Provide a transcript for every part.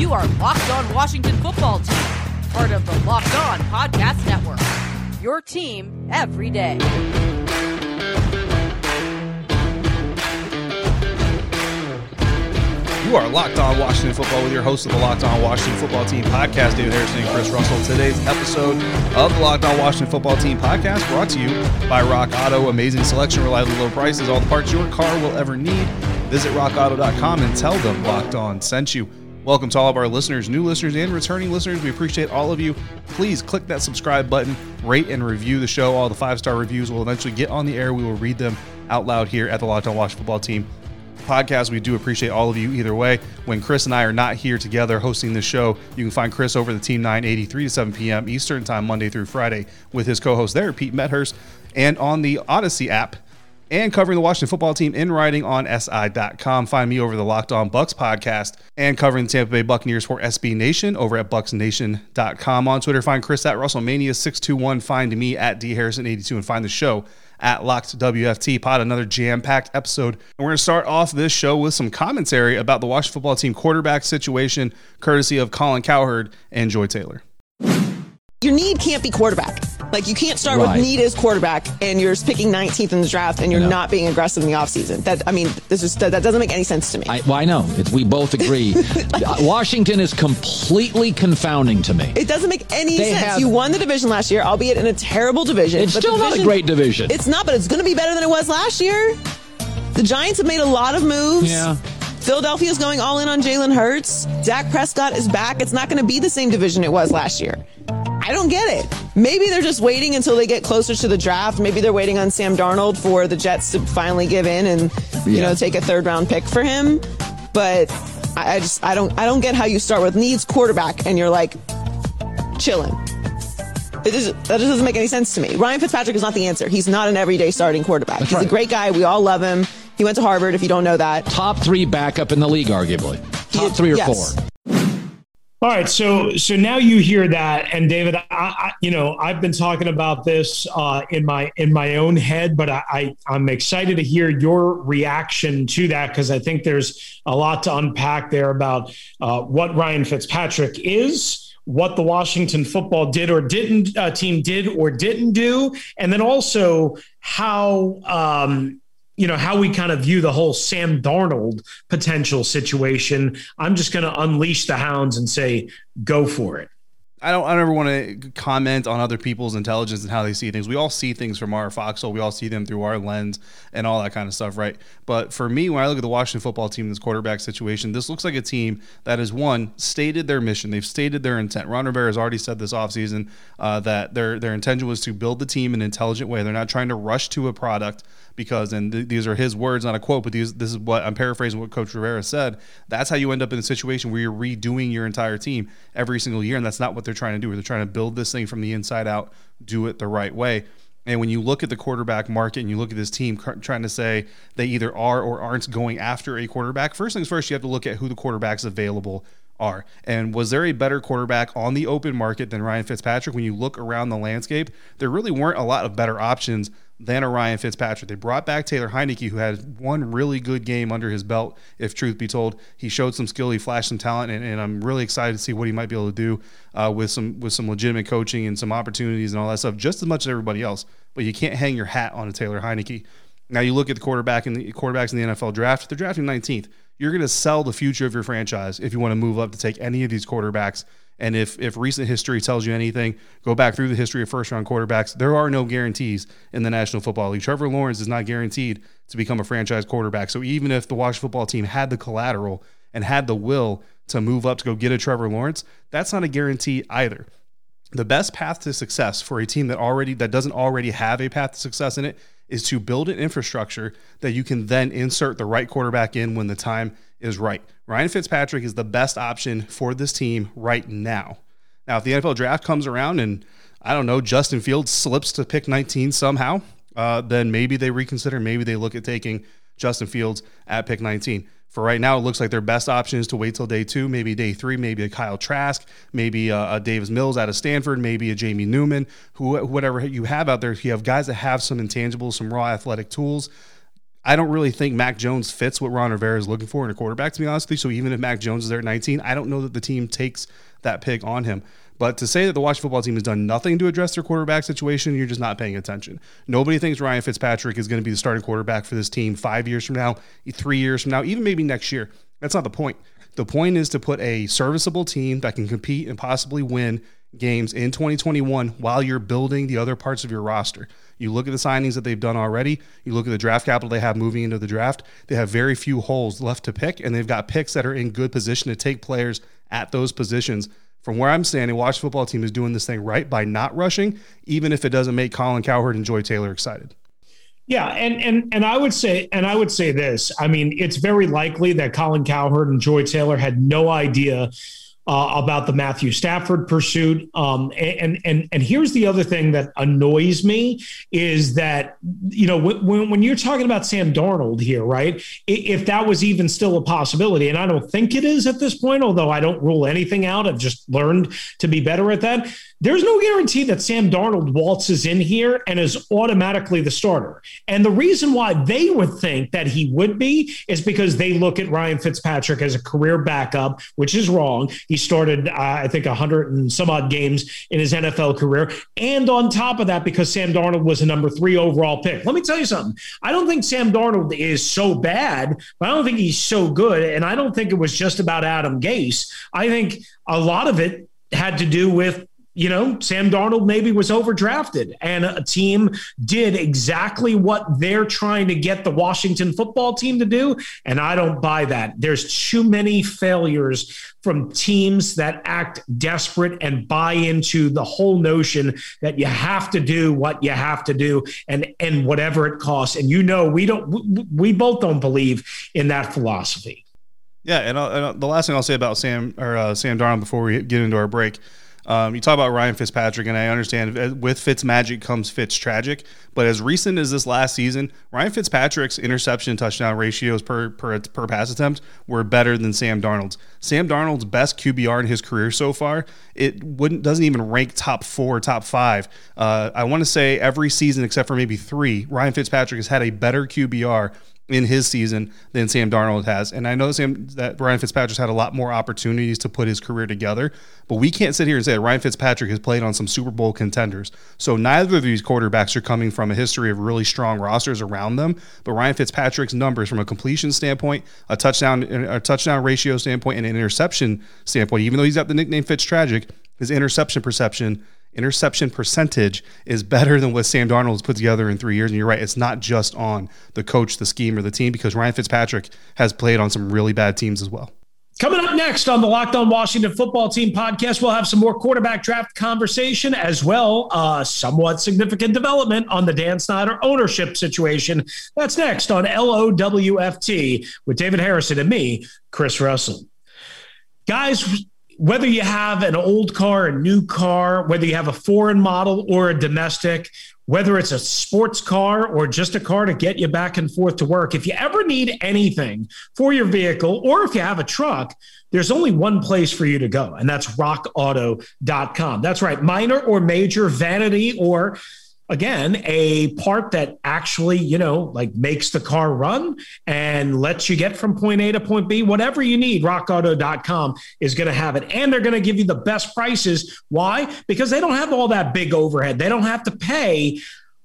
You are Locked On Washington Football Team, part of the Locked On Podcast Network. Your team every day. You are Locked On Washington Football with your host of the Locked On Washington Football Team podcast, David Harrison and Chris Russell. Today's episode of the Locked On Washington Football Team podcast brought to you by Rock Auto. Amazing selection, reliably low prices, all the parts your car will ever need. Visit rockauto.com and tell them Locked On sent you. Welcome to all of our listeners, new listeners, and returning listeners. We appreciate all of you. Please click that subscribe button, rate and review the show. All the five star reviews will eventually get on the air. We will read them out loud here at the Locked On Washington Football Team podcast. We do appreciate all of you either way. When Chris and I are not here together hosting the show, you can find Chris over the Team 980, 3 to 7 p.m. Eastern Time, Monday through Friday, with his co host there, Pete Medhurst, and on the Audacy app. And covering the Washington football team in writing on SI.com. Find me over the Locked On Bucs podcast and covering the Tampa Bay Buccaneers for SB Nation over at BucsNation.com. On Twitter, find Chris at RussellMania621. Find me at DHarrison82 and find the show at Locked WFT Pod, another jam packed episode. And we're going to start off this show with some commentary about the Washington football team quarterback situation, courtesy of Colin Cowherd and Joy Taylor. Your need can't be quarterback. Like you can't start Right. with need as quarterback and you're picking 19th in the draft and you're No. not being aggressive in the offseason. That I mean, this is that, doesn't make any sense to me. I, well, I know. It's, we both agree. Uh, Washington is completely confounding to me. it doesn't make any They sense. have- you won the division last year, albeit in a terrible division. It's still the not a great division. It's not, but it's going to be better than it was last year. The Giants have made a lot of moves. Yeah. is going all in on Jalen Hurts. Dak Prescott is back. It's not going to be the same division it was last year. I don't get it. Maybe they're just waiting until they get closer to the draft. Maybe they're waiting on Sam Darnold for the Jets to finally give in and you Yeah. know take a third round pick for him. But I, I just I don't I don't get how you start with needs quarterback and you're like chilling. It is, that just doesn't make any sense to me. Ryan Fitzpatrick is not the answer. He's not an everyday starting quarterback. He's a great guy. We all love him. He went to Harvard. If you don't know that, Top three backup in the league, arguably. Top He- three or yes. four. All right, so so now you hear that, and David, I, I you know I've been talking about this uh, in my in my own head, but I, I I'm excited to hear your reaction to that because I think there's a lot to unpack there about uh, what Ryan Fitzpatrick is, what the Washington football did or didn't uh, team did or didn't do, and then also how. Um, you know how we kind of view the whole Sam Darnold potential situation. I'm just going to unleash the hounds and say, go for it. I don't. I don't want to comment on other people's intelligence and how they see things. We all see things from our foxhole. We all see them through our lens and all that kind of stuff, right? But for me, when I look at the Washington football team, this quarterback situation, this looks like a team that has one stated their mission. They've stated their intent. Ron Rivera has already said this offseason uh, that their their intention was to build the team in an intelligent way. They're not trying to rush to a product because, and th- these are his words, not a quote, but these, this is what I'm paraphrasing what Coach Rivera said. That's how you end up in a situation where you're redoing your entire team every single year, and that's not what they're trying to do. They're trying to build this thing from the inside out, do it the right way. And when you look at the quarterback market and you look at this team trying to say they either are or aren't going after a quarterback, first things first, you have to look at who the quarterbacks available are. And was there a better quarterback on the open market than Ryan Fitzpatrick? When you look around the landscape, there really weren't a lot of better options than a Ryan Fitzpatrick. They brought back Taylor Heinicke, who had one really good game under his belt, if truth be told. He showed some skill, he flashed some talent, and, and I'm really excited to see what he might be able to do uh, with some with some legitimate coaching and some opportunities and all that stuff, just as much as everybody else. But you can't hang your hat on a Taylor Heinicke. Now you look at the quarterback and the quarterbacks in the NFL draft, they're drafting 19th. You're going to sell the future of your franchise if you want to move up to take any of these quarterbacks. And if if recent history tells you anything, go back through the history of first round quarterbacks. There are no guarantees in the National Football League. Trevor Lawrence is not guaranteed to become a franchise quarterback. So even if the Washington football team had the collateral and had the will to move up to go get a Trevor Lawrence, that's not a guarantee either the best path to success for a team that already that doesn't already have a path to success in it is to build an infrastructure that you can then insert the right quarterback in when the time is right. Ryan Fitzpatrick is the best option for this team right now. Now, if the NFL draft comes around and I don't know, Justin Fields slips to pick 19 somehow, uh, then maybe they reconsider. Maybe they look at taking Justin Fields at pick 19. For right now, it looks like their best option is to wait till day two, maybe day three, maybe a Kyle Trask, maybe a, a Davis Mills out of Stanford, maybe a Jamie Newman, who whatever you have out there. If you have guys that have some intangibles, some raw athletic tools. I don't really think Mac Jones fits what Ron Rivera is looking for in a quarterback, to be honest with you. So even if Mac Jones is there at 19, I don't know that the team takes that pick on him. But to say that the Washington football team has done nothing to address their quarterback situation, you're just not paying attention. Nobody thinks Ryan Fitzpatrick is going to be the starting quarterback for this team five years from now, three years from now, even maybe next year. That's not the point. The point is to put a serviceable team that can compete and possibly win games in 2021 while you're building the other parts of your roster. You look at the signings that they've done already, you look at the draft capital they have moving into the draft, they have very few holes left to pick, and they've got picks that are in good position to take players at those positions from where I'm standing, Washington football team is doing this thing right by not rushing, even if it doesn't make Colin Cowherd and Joy Taylor excited. Yeah, and and and I would say, and I would say this. I mean, it's very likely that Colin Cowherd and Joy Taylor had no idea uh, about the Matthew Stafford pursuit. Um, and and and here's the other thing that annoys me is that you know when when you're talking about Sam Darnold here, right? If that was even still a possibility, and I don't think it is at this point, although I don't rule anything out. I've just learned to be better at that. There's no guarantee that Sam Darnold waltzes in here and is automatically the starter. And the reason why they would think that he would be is because they look at Ryan Fitzpatrick as a career backup, which is wrong. Started, uh, I think, 100 and some odd games in his NFL career. And on top of that, because Sam Darnold was a number three overall pick. Let me tell you something. I don't think Sam Darnold is so bad, but I don't think he's so good. And I don't think it was just about Adam Gase. I think a lot of it had to do with you know, Sam Darnold maybe was overdrafted and a team did exactly what they're trying to get the Washington football team to do. And I don't buy that. There's too many failures from teams that act desperate and buy into the whole notion that you have to do what you have to do and, and whatever it costs. And you know, we don't, we both don't believe in that philosophy. Yeah. And, and the last thing I'll say about Sam or uh, Sam Darnold before we get into our break um, you talk about Ryan Fitzpatrick, and I understand with Fitz magic comes Fitz tragic. But as recent as this last season, Ryan Fitzpatrick's interception touchdown ratios per, per per pass attempt were better than Sam Darnold's. Sam Darnold's best QBR in his career so far, it wouldn't doesn't even rank top four, top five. Uh, I want to say every season except for maybe three, Ryan Fitzpatrick has had a better QBR in his season than Sam Darnold has. And I know Sam, that Ryan Fitzpatrick's had a lot more opportunities to put his career together, but we can't sit here and say that Ryan Fitzpatrick has played on some Super Bowl contenders. So neither of these quarterbacks are coming from a history of really strong rosters around them. But Ryan Fitzpatrick's numbers from a completion standpoint, a touchdown, a touchdown ratio standpoint, and an interception standpoint, even though he's got the nickname Fitz Tragic, his interception perception interception percentage is better than what Sam Darnold has put together in three years. And you're right, it's not just on the coach, the scheme, or the team, because Ryan Fitzpatrick has played on some really bad teams as well. Coming up next on the Locked On Washington Football Team podcast, we'll have some more quarterback draft conversation as well. Uh, somewhat significant development on the Dan Snyder ownership situation. That's next on LOWFT with David Harrison and me, Chris Russell. Guys, whether you have an old car, a new car, whether you have a foreign model or a domestic, whether it's a sports car or just a car to get you back and forth to work, if you ever need anything for your vehicle or if you have a truck, there's only one place for you to go, and that's rockauto.com. That's right, minor or major vanity or again a part that actually you know like makes the car run and lets you get from point a to point b. Whatever you need rockauto.com is going to have it. And they're going to give you the best prices. Why? Because they don't have all that big overhead. They don't have to pay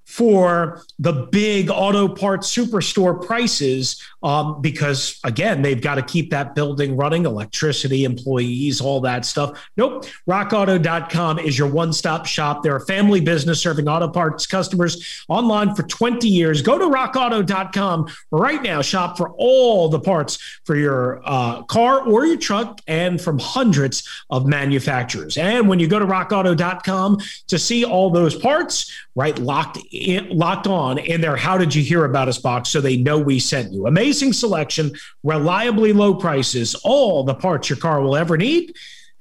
for the big auto parts superstore prices um, because again they've got to keep that building running electricity employees all that stuff. Nope. rockauto.com is your one-stop shop. They're a family business serving auto parts customers online for 20 years. Go to rockauto.com right now. Shop for all the parts for your uh, car or your truck and from hundreds of manufacturers. And when you go to rockauto.com to see all those parts right locked in, locked on in their how did you hear about us box so they know we sent you amazing selection reliably low prices all the parts your car will ever need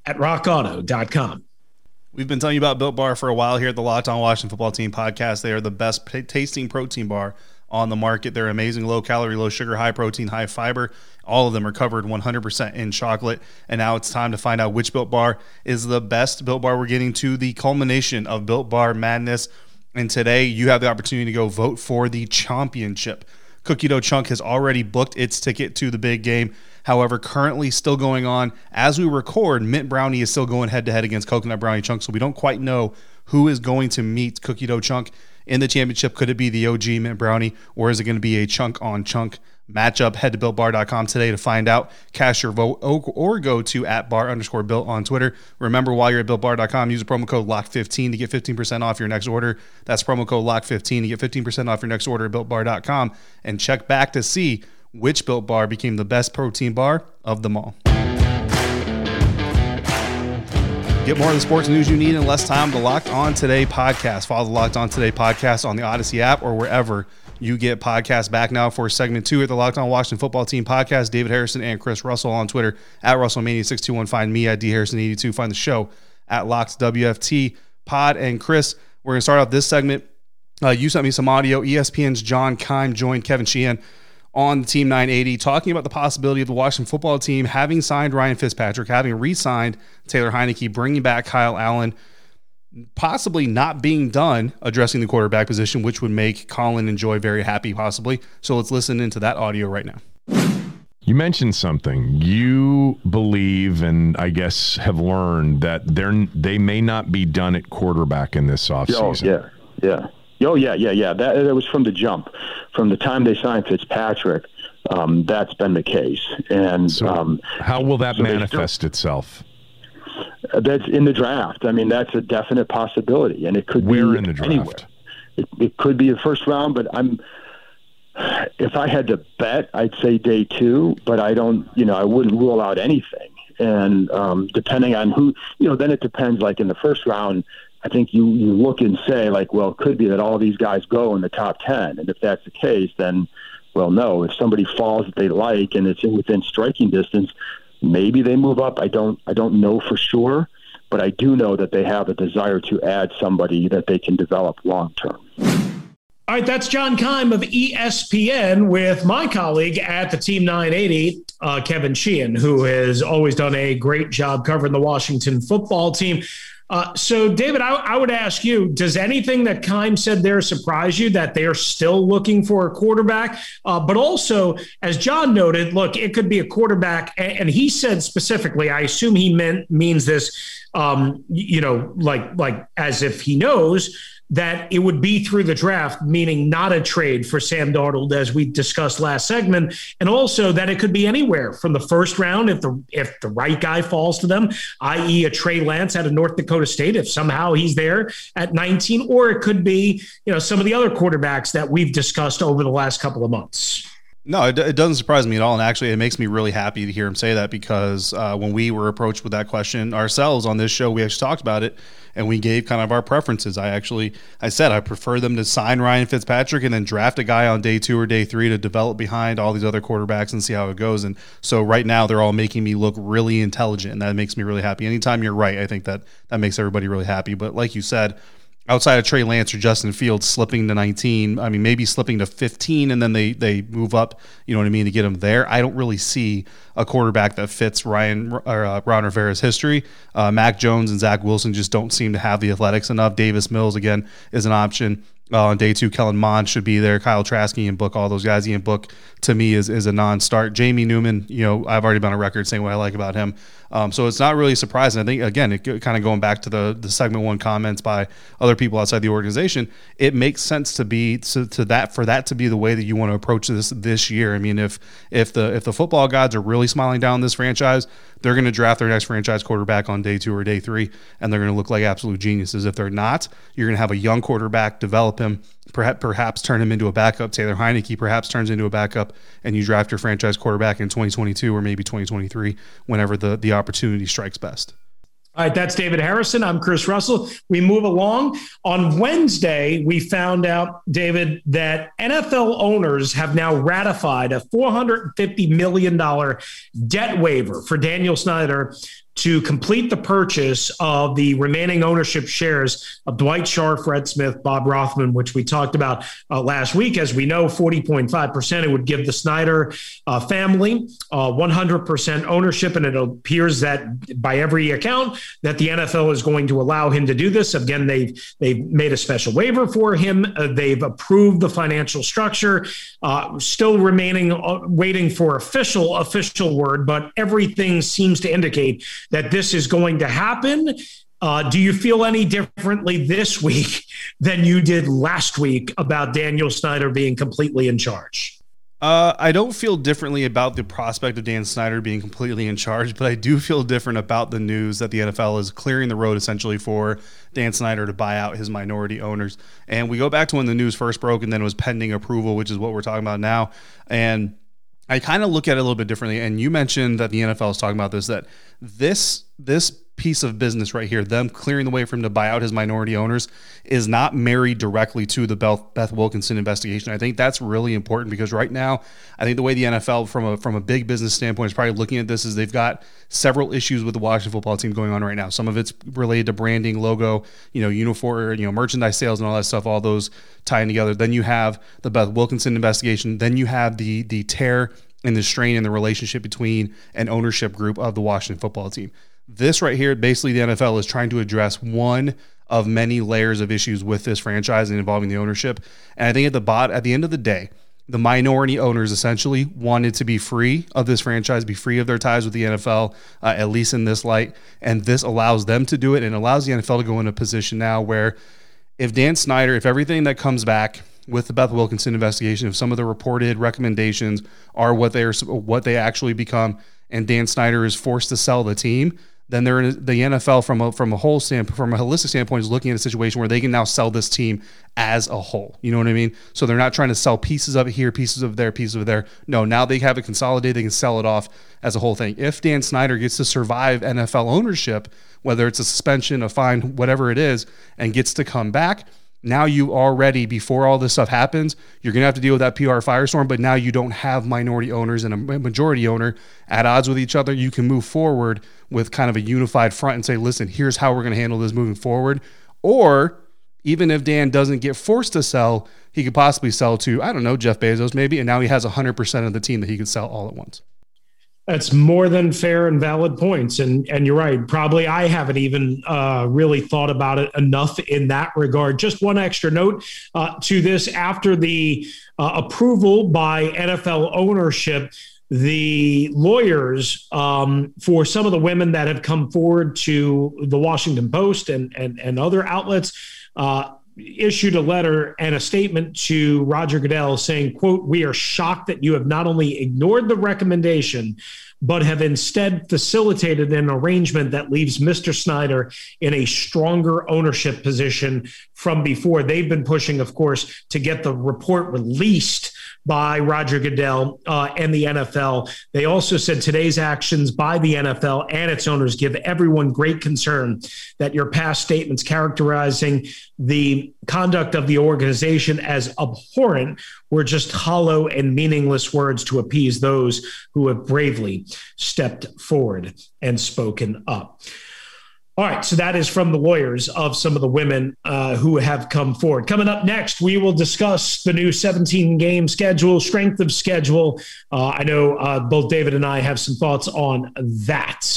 at rockauto.com We've been telling you about Built Bar for a while here at the Locked On Washington Football Team podcast. They are the best p- tasting protein bar on the market. They're amazing, low calorie, low sugar, high protein, high fiber. All of them are covered 100% in chocolate. And now it's time to find out which Built Bar is the best Built Bar. We're getting to the culmination of Built Bar madness. And today you have the opportunity to go vote for the championship. Cookie Dough Chunk has already booked its ticket to the big game. However, currently still going on as we record, Mint Brownie is still going head to head against Coconut Brownie Chunk. So we don't quite know who is going to meet Cookie Dough Chunk in the championship. Could it be the OG Mint Brownie or is it going to be a chunk on chunk matchup? Head to builtbar.com today to find out. Cast your vote or go to at bar underscore built on Twitter. Remember, while you're at builtbar.com, use the promo code LOCK15 to get 15% off your next order. That's promo code LOCK15 to get 15% off your next order at builtbar.com. And check back to see which Built Bar became the best protein bar of them all. Get more of the sports news you need in less time. The Locked On Today podcast. Follow the Locked On Today podcast on the Audacy app or wherever you get podcasts. Back now for segment two at the Locked On Washington Football Team podcast. David Harrison and Chris Russell on Twitter at RussellMania621. Find me at DHarrison82. Find the show at Locked WFT Pod. And Chris, we're going to start off this segment. Uh, you sent me some audio. ESPN's John Keim joined Kevin Sheehan on the Team 980, talking about the possibility of the Washington football team having signed Ryan Fitzpatrick, having re signed Taylor Heinicke, bringing back Kyle Allen, possibly not being done addressing the quarterback position, which would make Colin and Joy very happy, possibly. So let's listen into that audio right now. You mentioned something. You believe, and I guess have learned that they're they may not be done at quarterback in this offseason. Oh, yeah, yeah. Oh yeah, yeah, yeah. That, that was from the jump, from the time they signed Fitzpatrick. Um, that's been the case. And so um, how will that so manifest still, itself? That's in the draft. I mean, that's a definite possibility, and it could where be in the draft. Anywhere. It, it could be the first round, but I'm. If I had to bet, I'd say day two, but I don't. You know, I wouldn't rule out anything. And um, depending on who, you know, then it depends. Like in the first round, I think you, you look and say, like, well, it could be that all these guys go in the top 10. And if that's the case, then, well, no. If somebody falls that they like and it's within striking distance, maybe they move up. I don't, I don't know for sure, but I do know that they have a desire to add somebody that they can develop long term. All right, that's John Keim of ESPN with my colleague at the Team 980, uh, Kevin Sheehan, who has always done a great job covering the Washington football team. Uh, so, David, I, I, would ask you: Does anything that Keim said there surprise you that they are still looking for a quarterback? Uh, but also, as John noted, look, it could be a quarterback, and, and he said specifically. I assume he meant means this, um, you know, like like as if he knows that it would be through the draft, meaning not a trade for Sam Darnold, as we discussed last segment, and also that it could be anywhere from the first round if the if the right guy falls to them, i.e., a Trey Lance out of North Dakota State, if somehow he's there at 19, or it could be you know some of the other quarterbacks that we've discussed over the last couple of months. No, it, it, doesn't surprise me at all. And actually, it makes me really happy to hear him say that because uh, when we were approached with that question ourselves on this show, we actually talked about it and we gave kind of our preferences. I actually, I said I prefer them to sign Ryan Fitzpatrick and then draft a guy on day two or day three to develop behind all these other quarterbacks and see how it goes. And so right now, they're all making me look really intelligent, and that makes me really happy. Anytime you're right, I think that that makes everybody really happy. But like you said, outside of Trey Lance or Justin Fields slipping to 19, I mean, maybe slipping to 15 and then they they move up, you know what I mean, to get them there. I don't really see a quarterback that fits Ryan or uh, Ron Rivera's history. Uh, Mac Jones and Zach Wilson just don't seem to have the athletics enough. Davis Mills, again, is an option. Uh, on day two, Kellen Mond should be there. Kyle Trask, Ian Book, all those guys. Ian Book, to me, is, is a non-start. Jamie Newman, you know, I've already been on record saying what I like about him. Um, so it's not really surprising. I think again, it kind of going back to the the segment one comments by other people outside the organization. It makes sense to be to, to that for that to be the way that you want to approach this this year. I mean, if if the if the football gods are really smiling down this franchise, they're going to draft their next franchise quarterback on day two or day three, and they're going to look like absolute geniuses. If they're not, you're going to have a young quarterback develop him perhaps, perhaps turn him into a backup. Taylor Heinicke perhaps turns into a backup, and you draft your franchise quarterback in 2022 or maybe 2023, whenever the the opportunity strikes best. All right, that's David Harrison. I'm Chris Russell. We move along. On Wednesday, we found out, David, that NFL owners have now ratified a $450 million debt waiver for Daniel Snyder to complete the purchase of the remaining ownership shares of Dwight Schar, Fred Smith, Bob Rothman, which we talked about uh, last week. As we know, 40.5%, it would give the Snyder uh, family uh, 100% ownership. And it appears that by every account that the NFL is going to allow him to do this. Again, they've, they've made a special waiver for him. Uh, they've approved the financial structure, uh, still remaining, uh, waiting for official, official word, but everything seems to indicate that this is going to happen. Uh, do you feel any differently this week than you did last week about Daniel Snyder being completely in charge? Uh, I don't feel differently about the prospect of Dan Snyder being completely in charge, but I do feel different about the news that the NFL is clearing the road essentially for Dan Snyder to buy out his minority owners. And we go back to when the news first broke and then it was pending approval, which is what we're talking about now. And I kind of look at it a little bit differently. And you mentioned that the NFL is talking about this, that this this piece of business right here, them clearing the way for him to buy out his minority owners, is not married directly to the Beth, Wilkinson investigation. I think that's really important because right now, I think the way the NFL, from a from a big business standpoint, is probably looking at this is they've got several issues with the Washington football team going on right now. Some of it's related to branding, logo, you know, uniform, you know, merchandise sales and all that stuff. All those tying together. Then you have the Beth Wilkinson investigation. Then you have the the tear and the strain in the relationship between an ownership group of the Washington football team. This right here, basically, the NFL is trying to address one of many layers of issues with this franchise and involving the ownership. And I think at the bot, at the end of the day, the minority owners essentially wanted to be free of this franchise, be free of their ties with the NFL, uh, at least in this light. And this allows them to do it and allows the NFL to go in a position now where if Dan Snyder, if everything that comes back with the Beth Wilkinson investigation, if some of the reported recommendations are what they are, what they actually become, and Dan Snyder is forced to sell the team, then they're in the NFL from a from a whole standpoint, from a holistic standpoint, is looking at a situation where they can now sell this team as a whole. You know what I mean? So they're not trying to sell pieces of it here, pieces of there, pieces of there. No, now they have it consolidated. They can sell it off as a whole thing. If Dan Snyder gets to survive NFL ownership, whether it's a suspension, a fine, whatever it is, and gets to come back now you already before all this stuff happens you're going to have to deal with that pr firestorm but now you don't have minority owners and a majority owner at odds with each other. You can move forward with kind of a unified front and say listen here's how we're going to handle this moving forward. Or even if dan doesn't get forced to sell he could possibly sell to i don't know jeff bezos maybe and now he has 100% of the team that he could sell all at once that's more than fair and valid points, and and you're right. Probably I haven't even uh, really thought about it enough in that regard. Just one extra note uh, to this: after the uh, approval by NFL ownership, the lawyers um, for some of the women that have come forward to the Washington Post and and, and other outlets uh, issued a letter and a statement to Roger Goodell saying, quote, we are shocked that you have not only ignored the recommendation, but have instead facilitated an arrangement that leaves Mr. Snyder in a stronger ownership position from before. They've been pushing, of course, to get the report released by Roger Goodell uh, and the NFL. They also said today's actions by the NFL and its owners give everyone great concern that your past statements characterizing the conduct of the organization as abhorrent were just hollow and meaningless words to appease those who have bravely stepped forward and spoken up. All right, so that is from the lawyers of some of the women uh, who have come forward. Coming up next, we will discuss the new 17 game schedule, strength of schedule. Uh, I know uh, both David and I have some thoughts on that.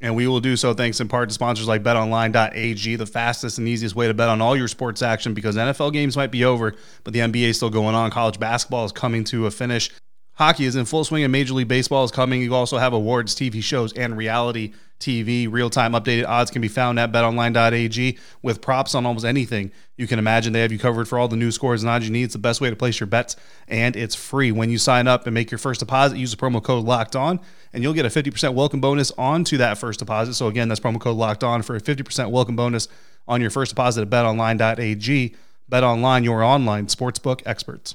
And we will do so thanks in part to sponsors like betonline.ag, the fastest and easiest way to bet on all your sports action because NFL games might be over, but the NBA is still going on. College basketball is coming to a finish. Hockey is in full swing and Major League Baseball is coming. You also have awards, TV shows, and reality TV. Real time updated odds can be found at betonline.ag with props on almost anything you can imagine. They have you covered for all the news scores and odds you need. It's the best way to place your bets, and it's free. When you sign up and make your first deposit, use the promo code locked on, and you'll get a 50% welcome bonus onto that first deposit. So, again, that's promo code locked on for a 50% welcome bonus on your first deposit at betonline.ag. BetOnline, your online sportsbook experts.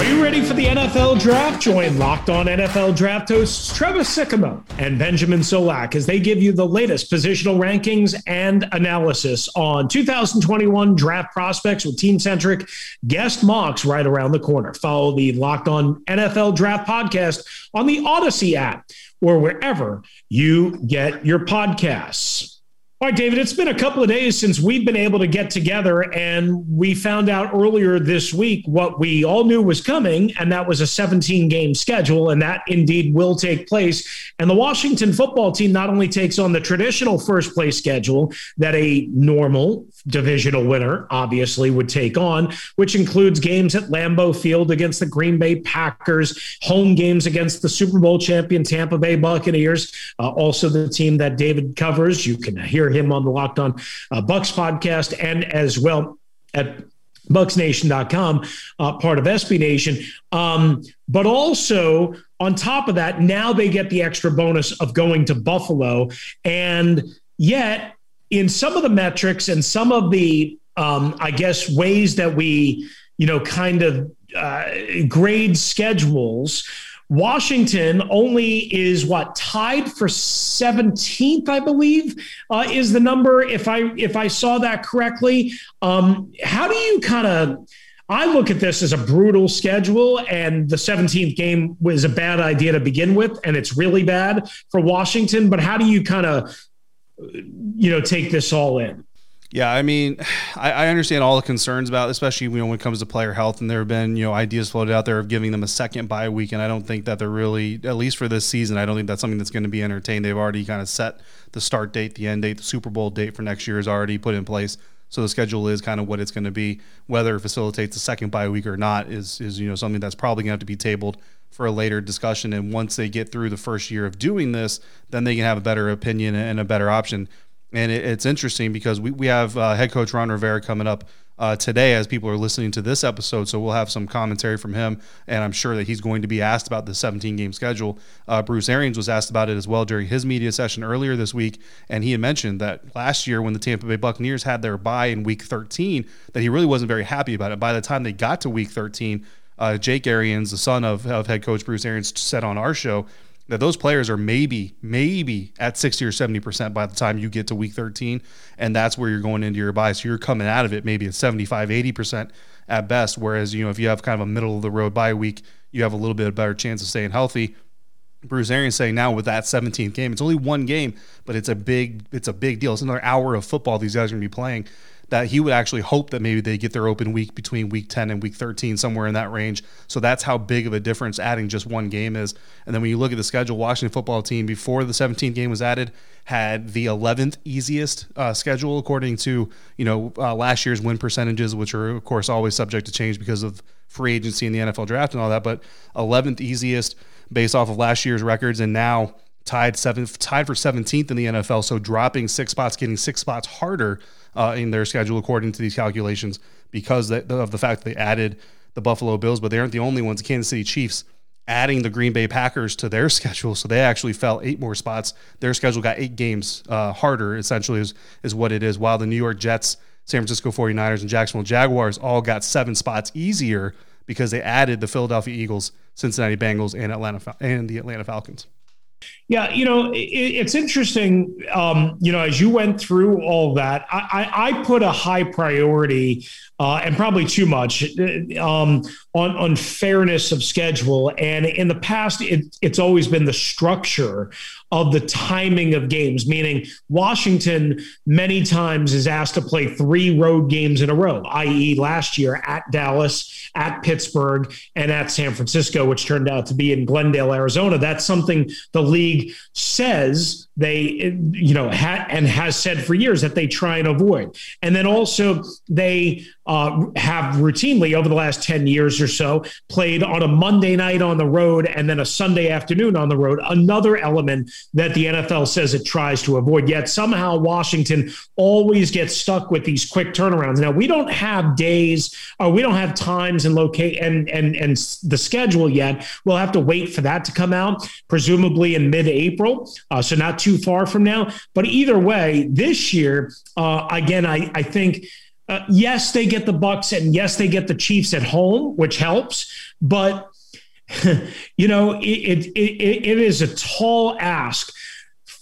Are you ready for the NFL draft? Join Locked On NFL Draft hosts Trevor Sikkema and Benjamin Solak as they give you the latest positional rankings and analysis on 2021 draft prospects with team centric guest mocks right around the corner. Follow the Locked On NFL Draft podcast on the Audacy app or wherever you get your podcasts. All right, David, it's been a couple of days since we've been able to get together, and we found out earlier this week what we all knew was coming, and that was a 17 game schedule, and that indeed will take place. And the Washington football team not only takes on the traditional first place schedule that a normal divisional winner obviously would take on, which includes games at Lambeau Field against the Green Bay Packers, home games against the Super Bowl champion Tampa Bay Buccaneers, uh, also the team that David covers. You can hear him on the Locked On uh, Bucs podcast and as well at bucsnation.com, uh, part of SB Nation. Um, but also, on top of that, now they get the extra bonus of going to Buffalo. And yet, in some of the metrics and some of the, um, I guess, ways that we, you know, kind of uh, grade schedules, Washington only is what tied for 17th, I believe, uh, is the number. If I if I saw that correctly, um, how do you kind of? I look at this as a brutal schedule, and the 17th game was a bad idea to begin with, and it's really bad for Washington. But how do you kind of, you know, take this all in? Yeah, I mean, I, I, understand all the concerns about, especially you know, when it comes to player health, and there have been you know ideas floated out there of giving them a second bye week, and I don't think that they're really, at least for this season, I don't think that's something that's going to be entertained. They've already kind of set the start date, the end date, the Super Bowl date for next year is already put in place, so the schedule is kind of what it's going to be. Whether it facilitates a second bye week or not is is you know something that's probably going to have to be tabled for a later discussion. And once they get through the first year of doing this, then they can have a better opinion and a better option and it, it's interesting because we, we have uh, head coach Ron Rivera coming up uh, today as people are listening to this episode. So we'll have some commentary from him, and I'm sure that he's going to be asked about the 17 game schedule. Uh, Bruce Arians was asked about it as well during his media session earlier this week, and he had mentioned that last year when the Tampa Bay Buccaneers had their bye in week 13, that he really wasn't very happy about it. By the time they got to week 13, uh, Jake Arians, the son of, of head coach Bruce Arians, said on our show that those players are maybe, maybe at 60 or 70% by the time you get to week 13. And that's where you're going into your bye. So you're coming out of it maybe at 75, 80% at best. Whereas, you know, if you have kind of a middle of the road bye week, you have a little bit of better chance of staying healthy. Bruce Arians saying now with that 17th game, it's only one game, but it's a big, it's a big deal. It's another hour of football these guys are to be playing that he would actually hope that maybe they get their open week between week 10 and week 13, somewhere in that range. So that's how big of a difference adding just one game is. And then when you look at the schedule, Washington football team before the 17th game was added had the 11th easiest uh, schedule according to you know uh, last year's win percentages, which are of course always subject to change because of free agency in the NFL draft and all that. But 11th easiest based off of last year's records, and now tied seventh, tied for 17th in the NFL. So dropping six spots, getting six spots harder uh, in their schedule according to these calculations because of the fact that they added the Buffalo Bills, but they aren't the only ones. The Kansas City Chiefs adding the Green Bay Packers to their schedule, so they actually fell eight more spots. Their schedule got eight games uh, harder, essentially, is, is what it is. While the New York Jets, San Francisco 49ers, and Jacksonville Jaguars all got seven spots easier because they added the Philadelphia Eagles, Cincinnati Bengals, and Atlanta and the Atlanta Falcons. Yeah, you know, it, it's interesting. Um, you know, as you went through all that, I, I, I put a high priority uh, and probably too much um, on on fairness of schedule. And in the past, it, it's always been the structure of the timing of games, meaning Washington many times is asked to play three road games in a row, i.e., last year at Dallas, at Pittsburgh, and at San Francisco, which turned out to be in Glendale, Arizona. That's something the league league says they, you know, ha- and has said for years that they try and avoid. And then also they uh, have routinely over the last 10 years or so played on a Monday night on the road and then a Sunday afternoon on the road. Another element that the NFL says it tries to avoid. Yet somehow Washington always gets stuck with these quick turnarounds. Now we don't have days or we don't have times and locate and and and the schedule yet. We'll have to wait for that to come out, presumably in mid-April. Uh, so not too far from now. But either way, this year, uh, again, I I think uh, yes, they get the Bucs, and yes, they get the Chiefs at home, which helps. But you know, it, it, it, it is a tall ask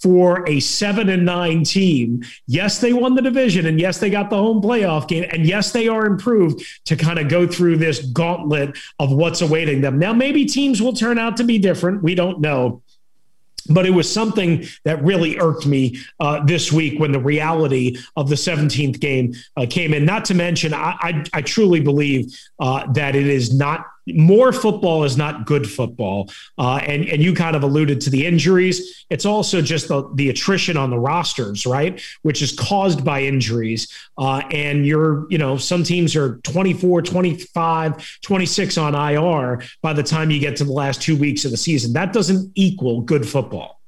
for a seven and nine team. Yes, they won the division, and yes, they got the home playoff game, and yes, they are improved to kind of go through this gauntlet of what's awaiting them. Now, maybe teams will turn out to be different. We don't know but it was something that really irked me uh, this week when the reality of the 17th game uh, came in. Not to mention, I, I, I truly believe uh, that it is not more football is not good football. Uh, and, and you kind of alluded to the injuries. It's also just the, the attrition on the rosters, right? Which is caused by injuries. Uh, and you're, you know, some teams are 24, 25, 26 on IR by the time you get to the last two weeks of the season. That doesn't equal good football.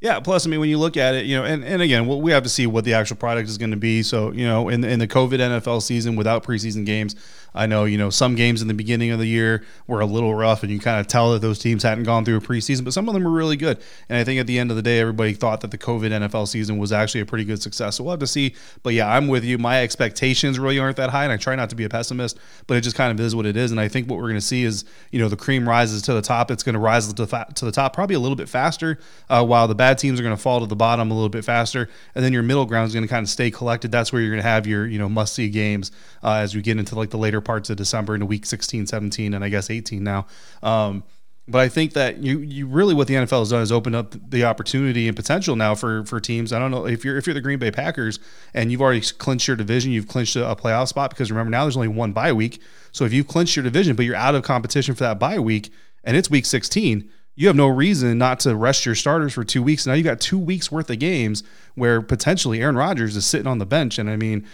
Yeah. Plus, I mean, when you look at it, you know, and, and again, we have to see what the actual product is going to be. So, you know, in, in the COVID NFL season without preseason games, I know, you know, some games in the beginning of the year were a little rough and you kind of tell that those teams hadn't gone through a preseason, but some of them were really good. And I think at the end of the day, everybody thought that the COVID NFL season was actually a pretty good success. So we'll have to see. But yeah, I'm with you. My expectations really aren't that high, and I try not to be a pessimist, but it just kind of is what it is. And I think what we're going to see is, you know, the cream rises to the top. It's going to rise to the, to the top probably a little bit faster, uh, while the bad teams are going to fall to the bottom a little bit faster. And then your middle ground is going to kind of stay collected. That's where you're going to have your, you know, must see games uh, as we get into like the later parts of December into week 16, 17, and I guess 18 now. Um, but I think that you you really what the NFL has done is opened up the opportunity and potential now for for teams. I don't know if you're if you're the Green Bay Packers and you've already clinched your division, you've clinched a, a playoff spot because remember now there's only one bye week. So if you've clinched your division, but you're out of competition for that bye week and it's week 16, you have no reason not to rest your starters for two weeks. Now you got two weeks worth of games where potentially Aaron Rodgers is sitting on the bench, and I mean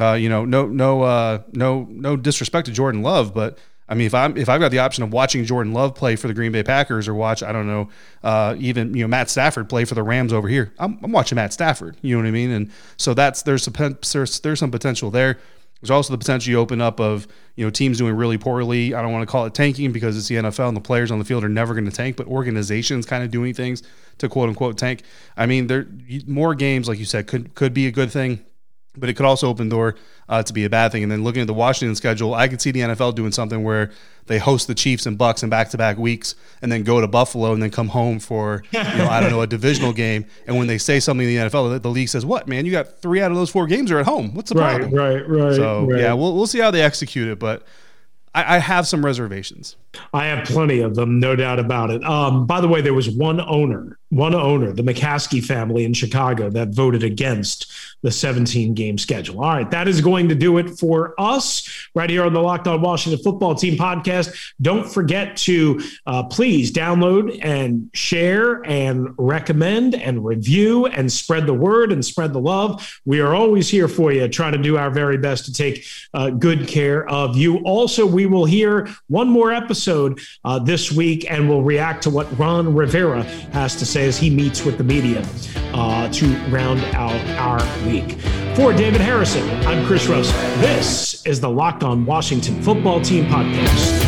uh, you know, no, no, uh, no, no disrespect to Jordan Love, but I mean, if I'm if I've got the option of watching Jordan Love play for the Green Bay Packers or watch, I don't know, uh, even you know Matt Stafford play for the Rams over here, I'm, I'm watching Matt Stafford. You know what I mean? And so that's there's some there's, there's some potential there. There's also the potential you open up of you know teams doing really poorly. I don't want to call it tanking because it's the NFL and the players on the field are never going to tank, but organizations kind of doing things to quote unquote tank. I mean, there more games like you said could could be a good thing but it could also open the door uh, to be a bad thing. And then looking at the Washington schedule, I could see the NFL doing something where they host the Chiefs and Bucks in back-to-back weeks, and then go to Buffalo and then come home for you know I don't know a divisional game. And when they say something in the NFL, the, the league says, "What man? You got three out of those four games are at home. What's the right, problem?" Right, right, right. So right. yeah, we'll we'll see how they execute it, but I, I have some reservations. I have plenty of them, no doubt about it. Um, by the way, there was one owner, one owner, the McCaskey family in Chicago, that voted against the 17 game schedule. All right, that is going to do it for us right here on the Locked On Washington Football Team podcast. Don't forget to uh, please download and share and recommend and review and spread the word and spread the love. We are always here for you, trying to do our very best to take uh, good care of you. Also, we will hear one more episode uh, this week and we'll react to what Ron Rivera has to say as he meets with the media uh, to round out our week. For David Harrison, I'm Chris Russell. This is the Locked On Washington Football Team podcast.